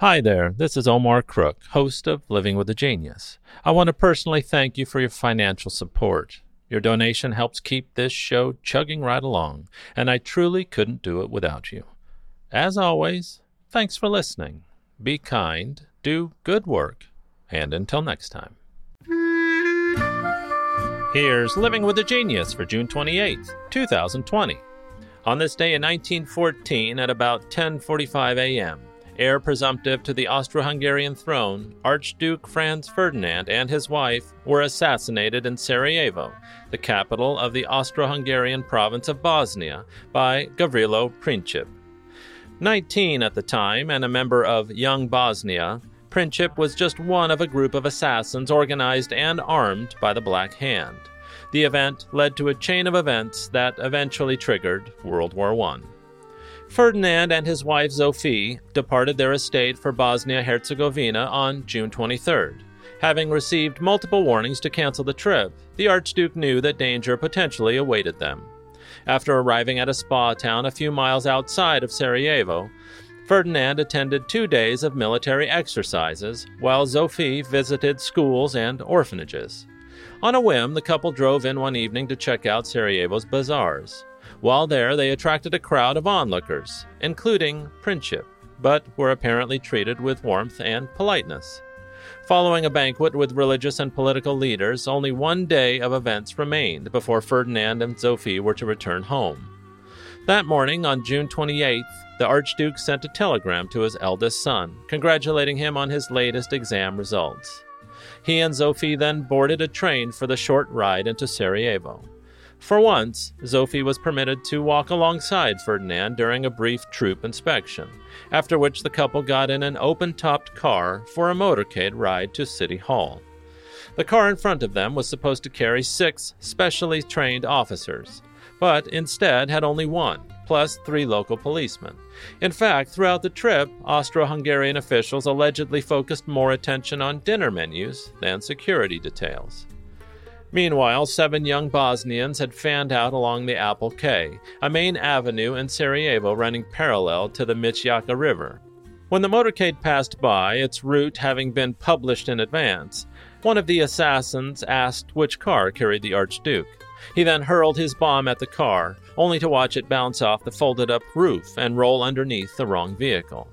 Hi there, this is Omar Crook, host of Living with a Genius. I want to personally thank you for your financial support. Your donation helps keep this show chugging right along, and I truly couldn't do it without you. As always, thanks for listening. Be kind, do good work, and until next time. Here's Living with a Genius for June 28th, 2020. On this day in 1914 at about 10:45 a.m., heir presumptive to the Austro-Hungarian throne, Archduke Franz Ferdinand and his wife were assassinated in Sarajevo, the capital of the Austro-Hungarian province of Bosnia, by Gavrilo Princip. 19 at the time and a member of Young Bosnia, Princip was just one of a group of assassins organized and armed by the Black Hand. The event led to a chain of events that eventually triggered World War I. Ferdinand and his wife Sophie departed their estate for Bosnia Herzegovina on June 23rd. Having received multiple warnings to cancel the trip, the Archduke knew that danger potentially awaited them. After arriving at a spa town a few miles outside of Sarajevo, Ferdinand attended two days of military exercises, while Sophie visited schools and orphanages. On a whim, the couple drove in one evening to check out Sarajevo's bazaars. While there, they attracted a crowd of onlookers, including Princip, but were apparently treated with warmth and politeness. Following a banquet with religious and political leaders, only one day of events remained before Ferdinand and Sophie were to return home. That morning, on June 28th, the Archduke sent a telegram to his eldest son, congratulating him on his latest exam results. He and Sophie then boarded a train for the short ride into Sarajevo. For once, Sophie was permitted to walk alongside Ferdinand during a brief troop inspection, after which the couple got in an open topped car for a motorcade ride to City Hall. The car in front of them was supposed to carry six specially trained officers, but instead had only one, plus three local policemen. In fact, throughout the trip, Austro Hungarian officials allegedly focused more attention on dinner menus than security details. Meanwhile, seven young Bosnians had fanned out along the Appel Quay, a main avenue in Sarajevo running parallel to the Miljacka River. When the motorcade passed by, its route having been published in advance, one of the assassins asked which car carried the Archduke. He then hurled his bomb at the car, only to watch it bounce off the folded up roof and roll underneath the wrong vehicle.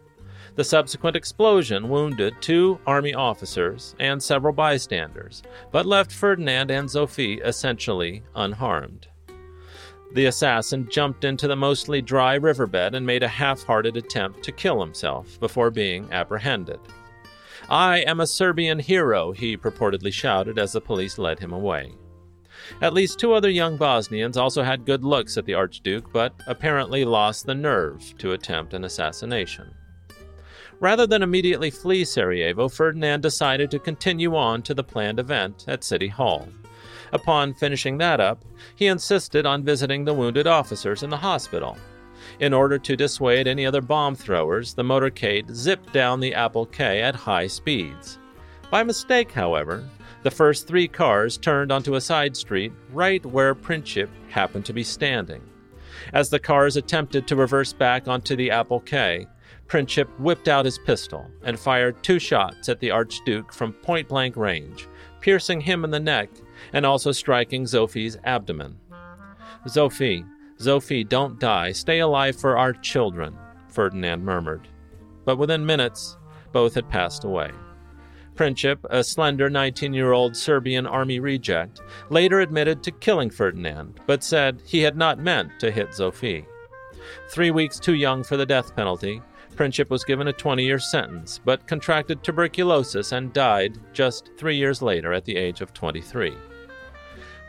The subsequent explosion wounded two army officers and several bystanders, but left Ferdinand and Sophie essentially unharmed. The assassin jumped into the mostly dry riverbed and made a half hearted attempt to kill himself before being apprehended. I am a Serbian hero, he purportedly shouted as the police led him away. At least two other young Bosnians also had good looks at the Archduke, but apparently lost the nerve to attempt an assassination. Rather than immediately flee Sarajevo, Ferdinand decided to continue on to the planned event at City Hall. Upon finishing that up, he insisted on visiting the wounded officers in the hospital. In order to dissuade any other bomb throwers, the motorcade zipped down the Appel Quay at high speeds. By mistake, however, the first three cars turned onto a side street right where Princip happened to be standing. As the cars attempted to reverse back onto the Appel Quay, Princip whipped out his pistol and fired two shots at the Archduke from point blank range, piercing him in the neck and also striking Sophie's abdomen. Sophie, Sophie, don't die. Stay alive for our children, Ferdinand murmured. But within minutes, both had passed away. Princip, a slender 19 year old Serbian army reject, later admitted to killing Ferdinand, but said he had not meant to hit Sophie. Three weeks too young for the death penalty, Princip was given a 20 year sentence, but contracted tuberculosis and died just three years later at the age of 23.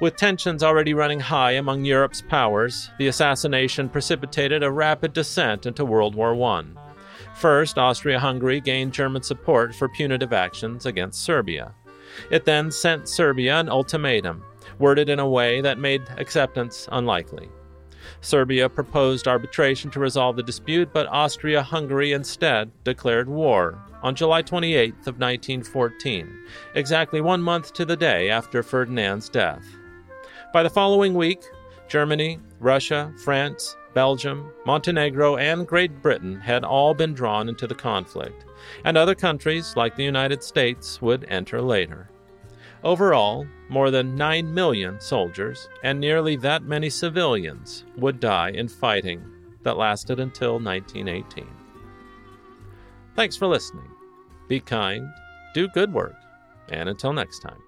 With tensions already running high among Europe's powers, the assassination precipitated a rapid descent into World War I. First, Austria Hungary gained German support for punitive actions against Serbia. It then sent Serbia an ultimatum, worded in a way that made acceptance unlikely. Serbia proposed arbitration to resolve the dispute, but Austria Hungary instead declared war on July 28th of 1914, exactly one month to the day after Ferdinand's death. By the following week, Germany, Russia, France, Belgium, Montenegro, and Great Britain had all been drawn into the conflict, and other countries like the United States would enter later. Overall, more than 9 million soldiers and nearly that many civilians would die in fighting that lasted until 1918. Thanks for listening. Be kind, do good work, and until next time.